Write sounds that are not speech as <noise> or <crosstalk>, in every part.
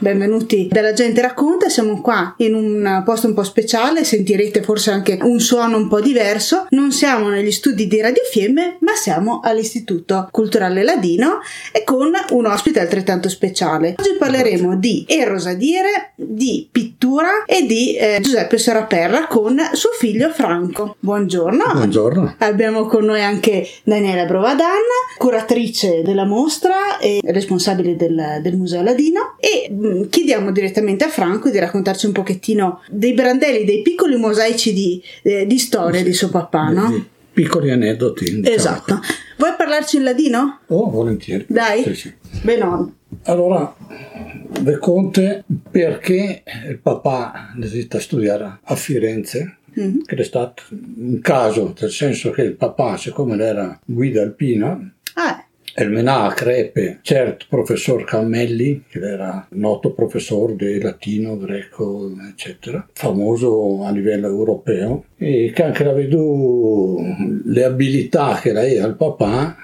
Benvenuti dalla gente racconta, siamo qua in un posto un po' speciale, sentirete forse anche un suono un po' diverso. Non siamo negli studi di Radio Fiemme, ma siamo all'Istituto Culturale Ladino e con un ospite altrettanto speciale. Oggi parleremo di Erosadire, di pittura e di eh, Giuseppe Seraperra con suo figlio Franco. Buongiorno. Buongiorno. Abbiamo con noi anche Daniela Brovadan, curatrice della mostra e responsabile del, del Museo Ladino e Mm, chiediamo direttamente a Franco di raccontarci un pochettino dei brandelli, dei piccoli mosaici di, eh, di storia di suo papà, no? Piccoli aneddoti. Diciamo. Esatto. Vuoi parlarci in ladino? Oh, volentieri. Dai. Sì, sì. Benon. Allora, vi conte perché il papà necessita studiare a Firenze, mm-hmm. che è stato un caso, nel senso che il papà, siccome era guida alpina, Elmenà crepe. Certo professor Cammelli, che era noto professore di latino, greco, eccetera, famoso a livello europeo, e che anche veduto le abilità che lei ha al papà,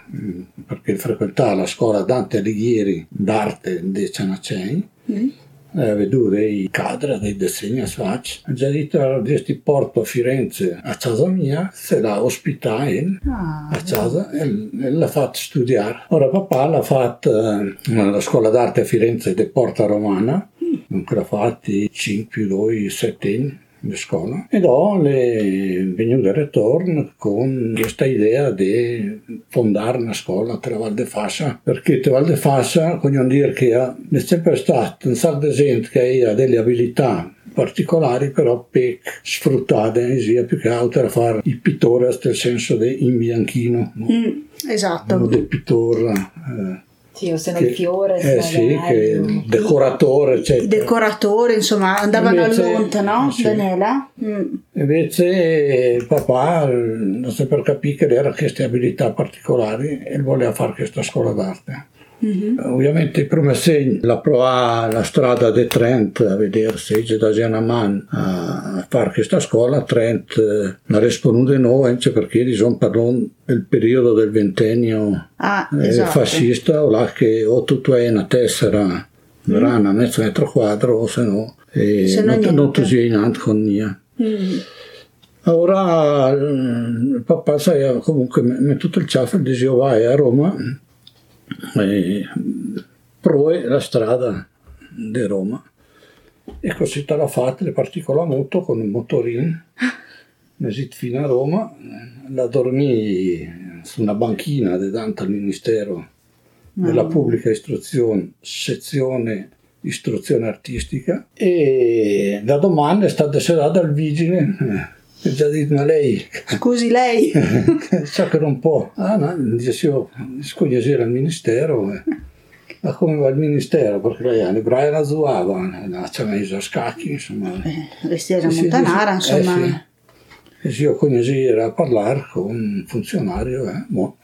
perché frequentava la scuola Dante Alighieri d'arte di Cianacei, mm vedere i cadri dei disegni a Svac. Già detto, ti porto a Firenze a casa mia, se la ospita in, ah, a casa e, e l'ha fatto studiare. Ora papà l'ha fatto eh, alla scuola d'arte a Firenze di Porta Romana, mm. l'ha fatto 5 più 2, 7 anni di scuola e le venuto ritorno con questa idea di fondare una scuola tra Val de Fassa perché tra Val de Fassa voglio dire che è sempre stato un sacco di gente che ha delle abilità particolari però per sfruttate sia più che altro a fare il pittore nel senso di in bianchino no? mm, esatto del pittore eh, sì, o se no il fiore. Eh sì, che decoratore, eccetera. I decoratori, insomma, andavano invece, a Monte, no? Sì. Daniela? Mm. Invece il papà non sempre capì che era queste abilità particolari e voleva fare questa scuola d'arte. Mm-hmm. Ovviamente i primi segni la provò la strada di Trent a vedere se c'è da Gianaman a fare questa scuola. Trent eh, non risponde di nuovo perché diciamo, parlò del periodo del ventennio ah, eh, esatto. fascista, o là che o tu hai una tessera grana, mm. mezzo metro quadro o se no, e se non, non tu sei in ant con nia. Mm. Ora il papà sai, comunque mi tutto il ciaffo diceva vai a Roma e proe la strada di Roma. E così te l'ha fatta, le particole a moto con un motorino. Mesit fino a Roma, la dormì su una banchina davanti al Ministero della Pubblica Istruzione, sezione istruzione artistica. E da domani è stata serata al vigile già detto ma lei. Scusi lei? <laughs> Sa che non può. Ah no dice io scogliesera al ministero eh. ma come va il ministero? Perché lei ha l'ebraia la zuava c'è messo a scacchi insomma. Eh, vestire sì, montanara sì, insomma. Eh, sì. e se io conosceva a parlare con un funzionario eh, mo,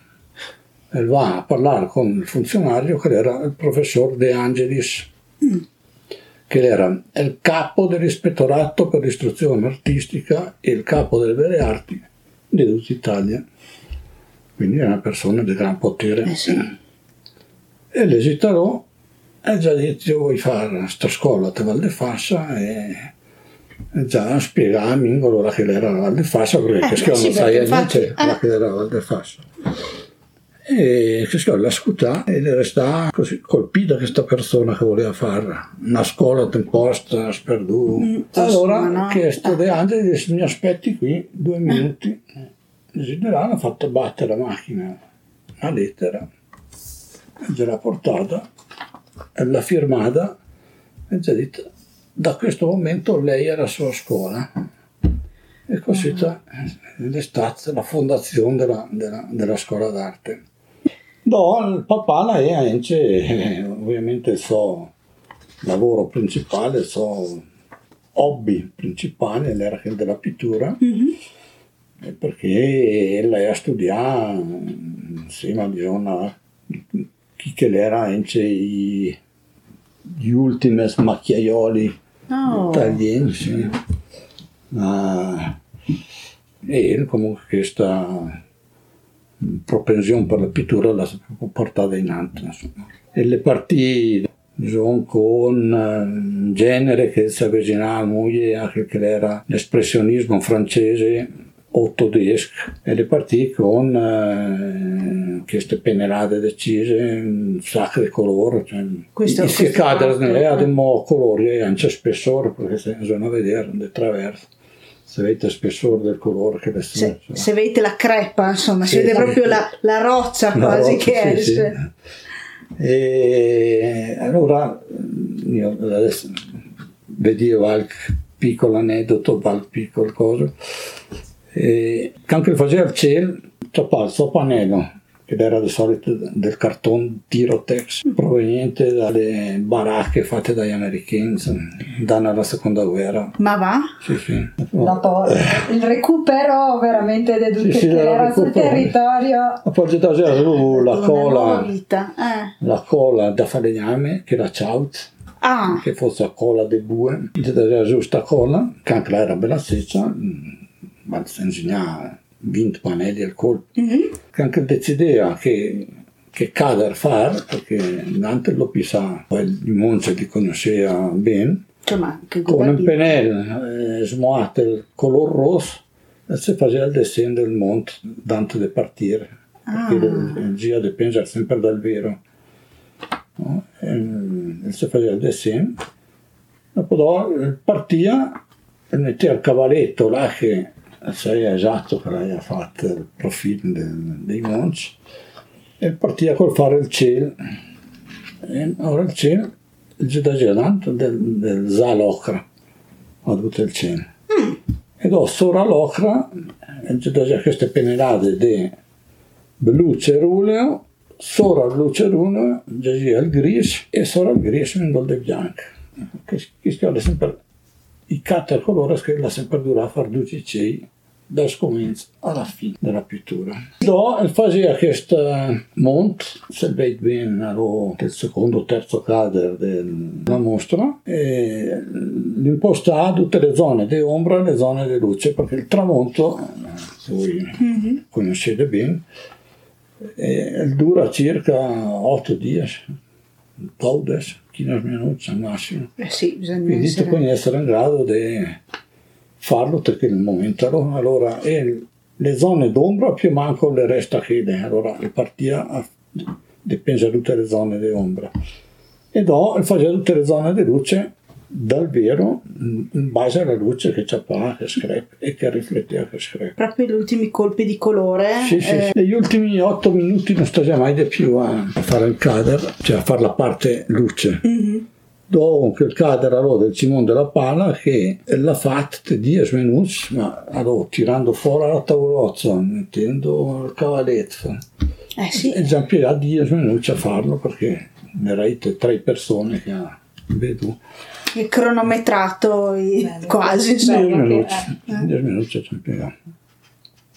e va a parlare con il funzionario che era il professor De Angelis. Mm. Che era il capo dell'ispettorato per l'istruzione artistica e il capo delle belle arti di tutta Italia. Quindi era una persona di gran potere. Eh sì. E l'esiterò e già detto io vuoi fare questa scuola a Val de Fassa e già spiegami allora che era la Val de Fassa perché eh, che non sai niente eh. che era la Val de Fassa e la scuta ed resta così colpita questa persona che voleva fare. Una scuola temposta sperdù mm, allora no. chiesto De Angeli disse mi aspetti qui due minuti. Desiderano ha fatto battere la macchina una lettera l'ha portata l'ha firmata. E ci ha detto da questo momento lei è la sua scuola. E così mm. è stata la fondazione della, della, della scuola d'arte No, il papà è anche, <laughs> ovviamente il suo lavoro principale, il suo hobby principale era quello della pittura, mm-hmm. perché lei ha studiato insieme a Giona chi che era anche i, gli ultimi macchiaioli oh. italiani, sì. Ma, e comunque questa propensione per la pittura la portata in alto. Insomma. E le partite diciamo, con un genere che si avvicinava moglie anche che era l'espressionismo francese o tedesco e le partite con eh, queste pennellate decise un sacco di colori cioè, questo, si cadre ne abbiamo colori e anche spessore perché se bisogna vedere di traverso se vedete il spessore del colore che le se, cioè. se vedete la crepa insomma sì, si vede proprio la, la roccia la quasi roccia, che esce sì. e allora io adesso vedevo qualche piccolo aneddoto qualche piccolo cosa e quando faceva il cielo c'è il pannello ed era di solito del cartone Tirotex proveniente dalle baracche fatte dagli americani danno alla seconda guerra. Ma va? Sì, sì. Dopo il recupero veramente di tutto sì, sì, era sul territorio. Poi da la cola, eh. la cola da falegname che era ciaut. Ah. che fosse la cola dei bue, da giusta cola, che anche era bella seccia, mm, ma si 20 pannelli al colpo. Mm-hmm. Che anche decideva che, che cader fare, perché Dante lo pisava, poi il Monza li conosceva bene. Con un pennello eh, smoato il color rosso e si faceva il dessin del monte Dante di partire. Ah. Perché il giro dipende sempre dal vero. No? E, si faceva il dessin. Dopo partia e metteva il cavalletto là che sei esatto che lei ha fatto il profilo dei monci e partiva col fare il cielo e ora il cielo il giudaggiante del, del za l'ocra ha tutto il cielo mm. e dopo sopra l'ocra queste pennellate di luce ruleo sopra il luce ruleo il gris e sopra il gris un gol bianco. Che, che sempre i quattro colori che la sempre dura a fare due cicei da scomincio alla fine della pittura. Do faceva questo monte, se vede bene, ero il secondo o terzo cadere della mostra, e l'impostava tutte le zone di ombra e le zone di luce, perché il tramonto, se voi mm-hmm. conoscete bene, dura circa 8 giorni, 12, 15 minuti al massimo. Eh sì, bisogna Quindi essere... tu puoi essere in grado di farlo perché nel momento allora e le zone d'ombra più manco le resta che allora il partia dipende da tutte le zone di ombra e do faceva tutte le zone di luce dal vero in base alla luce che c'è che screp e che rifletteva che screp proprio gli ultimi colpi di colore sì, sì, eh... sì. negli ultimi otto minuti non sto già mai di più a fare il cader cioè a fare la parte luce mm-hmm dopo il cadere allora, del Simone della Palla che l'ha fatto 10 minuti, ma allora, tirando fuori la tavolozza, mettendo il cavalletto. Eh sì. E già impiegato 10 minuti a farlo perché ne erate tre persone che ha vedo. E cronometrato i... Quasi. 10 minuti, 10 minuti.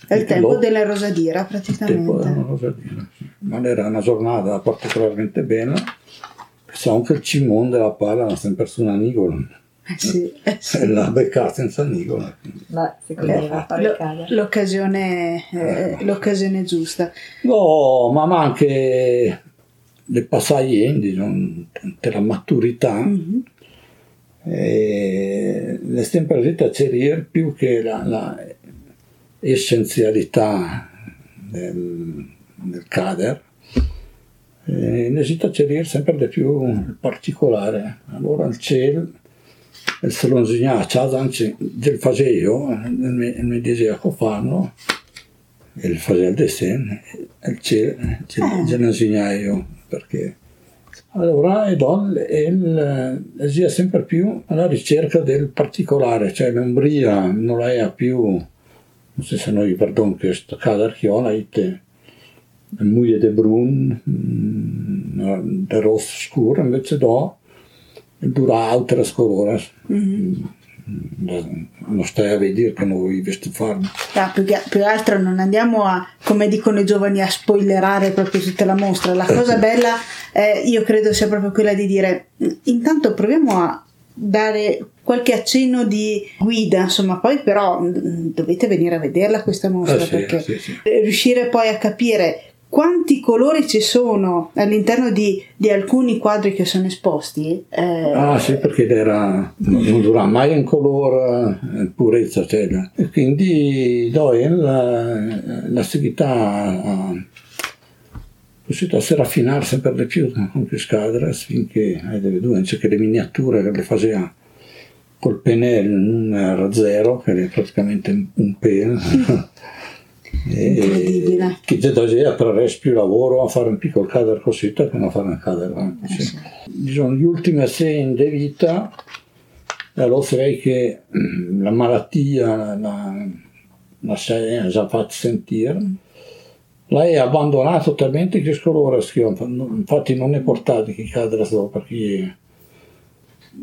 È il tempo lo... della rosadira praticamente. Il tempo della rosadira, sì. Ma era una giornata particolarmente bella Diciamo che il cimone della palla è sempre su una nigola. Eh sì, eh <laughs> sì. l'ha beccata senza nigola. Ma eh, l'occasione, eh, l'occasione giusta. No, ma, ma anche le passaglie della maturità. Mm-hmm. E le sempre a cerire più che la, la essenzialità del, del cader eh, necessita cerire sempre di più il particolare. Allora il cielo, il casa anzi del faceio, mi diceva che fanno, il faceio il dessin, il cielo, ce lo insegnai io, perché allora e donne e sia sempre più alla ricerca del particolare, cioè l'ombria non è più, non so se noi perdon questo cadarchiola, moglie di brun, mm, di rosso scuro, invece do dura altre colore. Mm-hmm. Non stai a vedere che non vuoi visto farlo. Ah, più, che, più altro non andiamo a, come dicono i giovani, a spoilerare proprio tutta la mostra. La cosa bella, eh, io credo sia proprio quella di dire, intanto proviamo a dare qualche accenno di guida, insomma, poi però dovete venire a vederla questa mostra eh sì, perché sì, sì. riuscire poi a capire quanti colori ci sono all'interno di, di alcuni quadri che sono esposti. Eh... Ah sì, perché era, non dura mai in colore, in purezza. Cioè, e quindi Doyle la, la seguita a, riuscito a raffinare sempre di più con più scadres finché hai delle due, invece che le miniature che le faceva col pennello numero zero, che è praticamente un pelo. <laughs> Incredibile. Che già attraverso più lavoro a fare un piccolo cadere così che non fare un cadere anche. Eh, sì. Sono gli ultimi sei di vita allora direi che mm, la malattia la, la, ha già fatto sentire. Lei ha abbandonato talmente che scolore infatti non è portato che cadere solo perché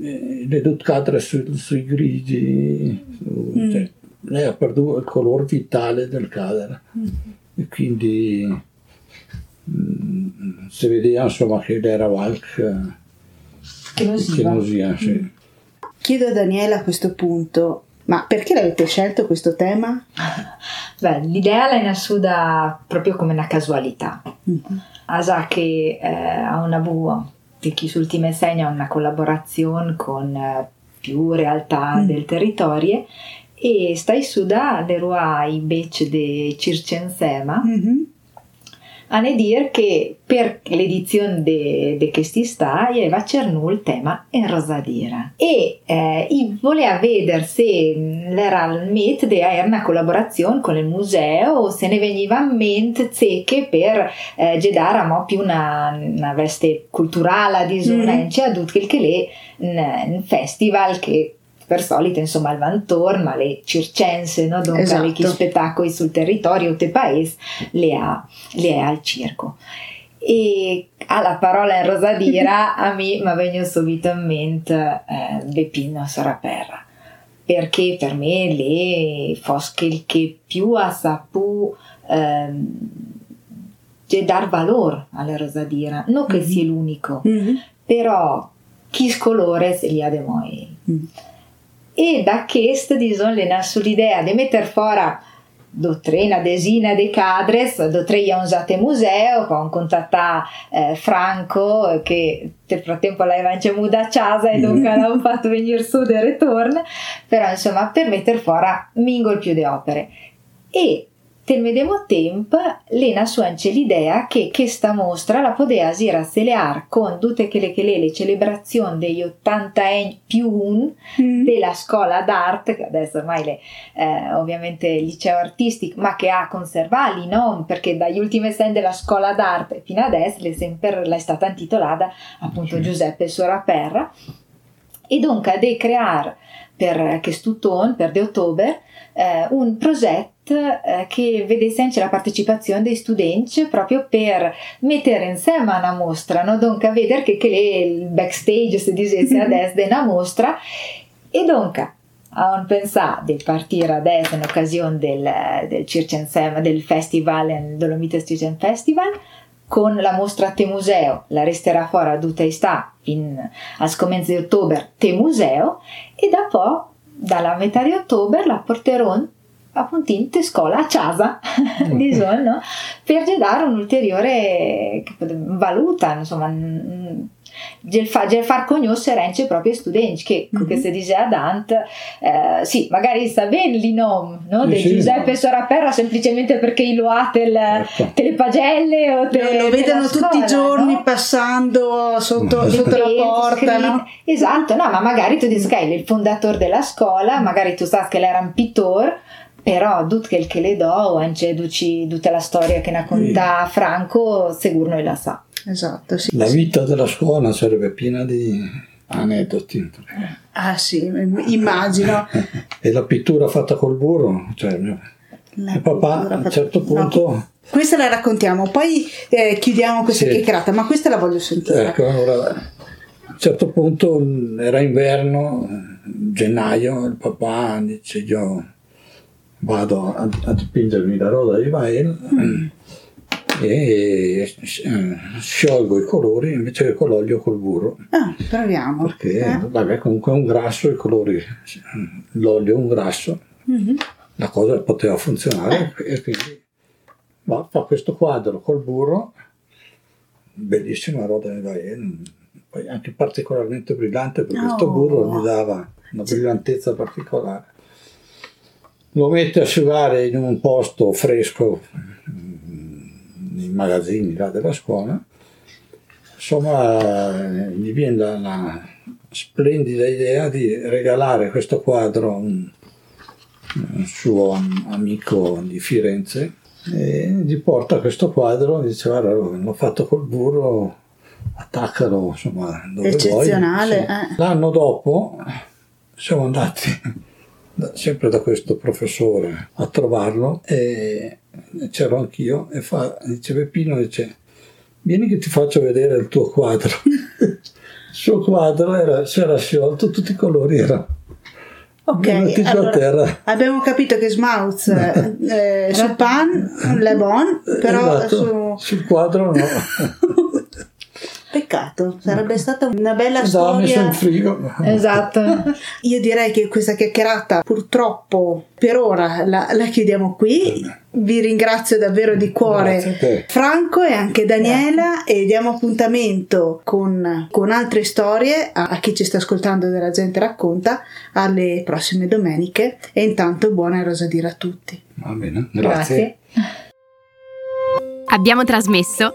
eh, le due cadere sui, sui grigi, su, lei ha perduto il colore vitale del cadere mm. e quindi mh, mm, si vedeva insomma che era Valk che non sia. Sì. Mm. Chiedo a Daniela a questo punto, ma perché l'avete scelto questo tema? Beh, l'idea l'ha nascuta proprio come una casualità. Mm-hmm. Asa che eh, ha una bua di chi sul Team Segna una collaborazione con eh, più realtà mm. del territorio e stai su da l'eroi invece di Circensema mm-hmm. a ne dire che per l'edizione di questi stai aveva cernu il tema in Rosadira e eh, voleva vedere se era il met di avere una collaborazione con il museo o se ne veniva in mente zecche per eh, gedare a mo' più una, una veste culturale di Zonence mm-hmm. ad che è un festival che per solito insomma al Vantor, ma le circense, no? Dunque esatto. le spettacoli sul territorio te paese le ha, le ha al circo. E alla parola in Rosadira <laughs> a me mi venuto subito in mente eh, Beppino Saraperra perché per me le fosche che più ha saputo ehm, dar valore alla Rosadira, non che mm-hmm. sia l'unico, mm-hmm. però chi scolore se li ha de moi. Mm e da questo bisogna sull'idea di mettere fuori una desina di cadres, dotrei usate museo, con contattato eh, Franco che nel frattempo l'aveva anche muda a casa e dunque <laughs> l'hanno fatto venire su e ritorno, però insomma per mettere fuori mingol più di opere. E nel medesimo tempo, Lena suance l'idea che questa mostra la poteva rasseleare con tutte quelle che le, le celebrazioni degli 80 anni più un mm. della scuola d'arte, che adesso ormai è eh, ovviamente il liceo artistico, ma che ha conservato il nome perché dagli ultimi anni della scuola d'arte fino adesso è sempre è stata intitolata appunto Giuseppe Soraperra e dunque a creare per Chestuton, per De Ottober, eh, un progetto eh, che vede sempre la partecipazione dei studenti proprio per mettere insieme una mostra, no? dunque a vedere che, che il backstage, se dicesse adesso, di una mostra e dunque a pensare di partire adesso in occasione del, del Circensem, del festival, del Dolomites Circen Festival, con la mostra Te Museo, la resterà fuori a Duta sta in, a scomenzo di ottobre Te Museo e da po' dalla metà di ottobre la porterò appunto in scuola a casa <laughs> di Sol, no? per dare un'ulteriore valuta, insomma, del, fa, del far conoscere anche i propri studenti che, mm-hmm. come si dice a Dante, eh, sì, magari sa bene il nome no? di Giuseppe. Soraperra semplicemente perché lo ha tel, certo. le pagelle o te, lo, lo vedono tutti scuola, i giorni no? passando sotto, sotto la porta no? esatto, no, ma magari tu dici che è il fondatore della scuola magari tu sai che era un pittore però tutto quel che le do anche tutta la storia che ne conta sì. Franco sicuro la sa esatto sì, la vita della scuola sarebbe piena di aneddoti ah sì immagino <laughs> e la pittura fatta col burro cioè mio papà a un certo punto no. questa la raccontiamo poi eh, chiudiamo questa sì. chiacchierata ma questa la voglio sentire ecco allora a un certo punto era inverno gennaio il papà dice io vado a, a dipingermi la rosa di Vail mm. E eh, sciolgo i colori invece che con l'olio col burro. Ah, proviamo. Perché, eh? vabbè, comunque è un grasso, i colori, l'olio è un grasso, mm-hmm. la cosa poteva funzionare eh. e quindi va, fa questo quadro col burro, bellissima roba poi anche particolarmente brillante perché oh. questo burro gli dava una brillantezza particolare. Lo mette a asciugare in un posto fresco nei magazzini là della scuola, insomma gli viene la, la splendida idea di regalare questo quadro a un, un suo amico di Firenze e gli porta questo quadro e dice guarda l'ho fatto col burro attaccalo insomma dove eccezionale vuoi. Eh. l'anno dopo siamo andati <laughs> sempre da questo professore a trovarlo e c'ero anch'io e fa, dice Peppino dice vieni che ti faccio vedere il tuo quadro. <laughs> Il suo quadro era, si era sciolto tutti i colori erano Ok, allora, abbiamo capito che Smauz eh, sul pan, <laughs> Le Bon, però esatto, su... sul quadro no. <laughs> Peccato, sarebbe stata una bella Andava storia. messo in frigo. Esatto. <laughs> Io direi che questa chiacchierata purtroppo per ora la, la chiudiamo qui. Vi ringrazio davvero di cuore Franco e anche Daniela e diamo appuntamento con, con altre storie a, a chi ci sta ascoltando della gente racconta alle prossime domeniche e intanto buona Rosadira a tutti. Va bene, grazie. Grazie. Abbiamo trasmesso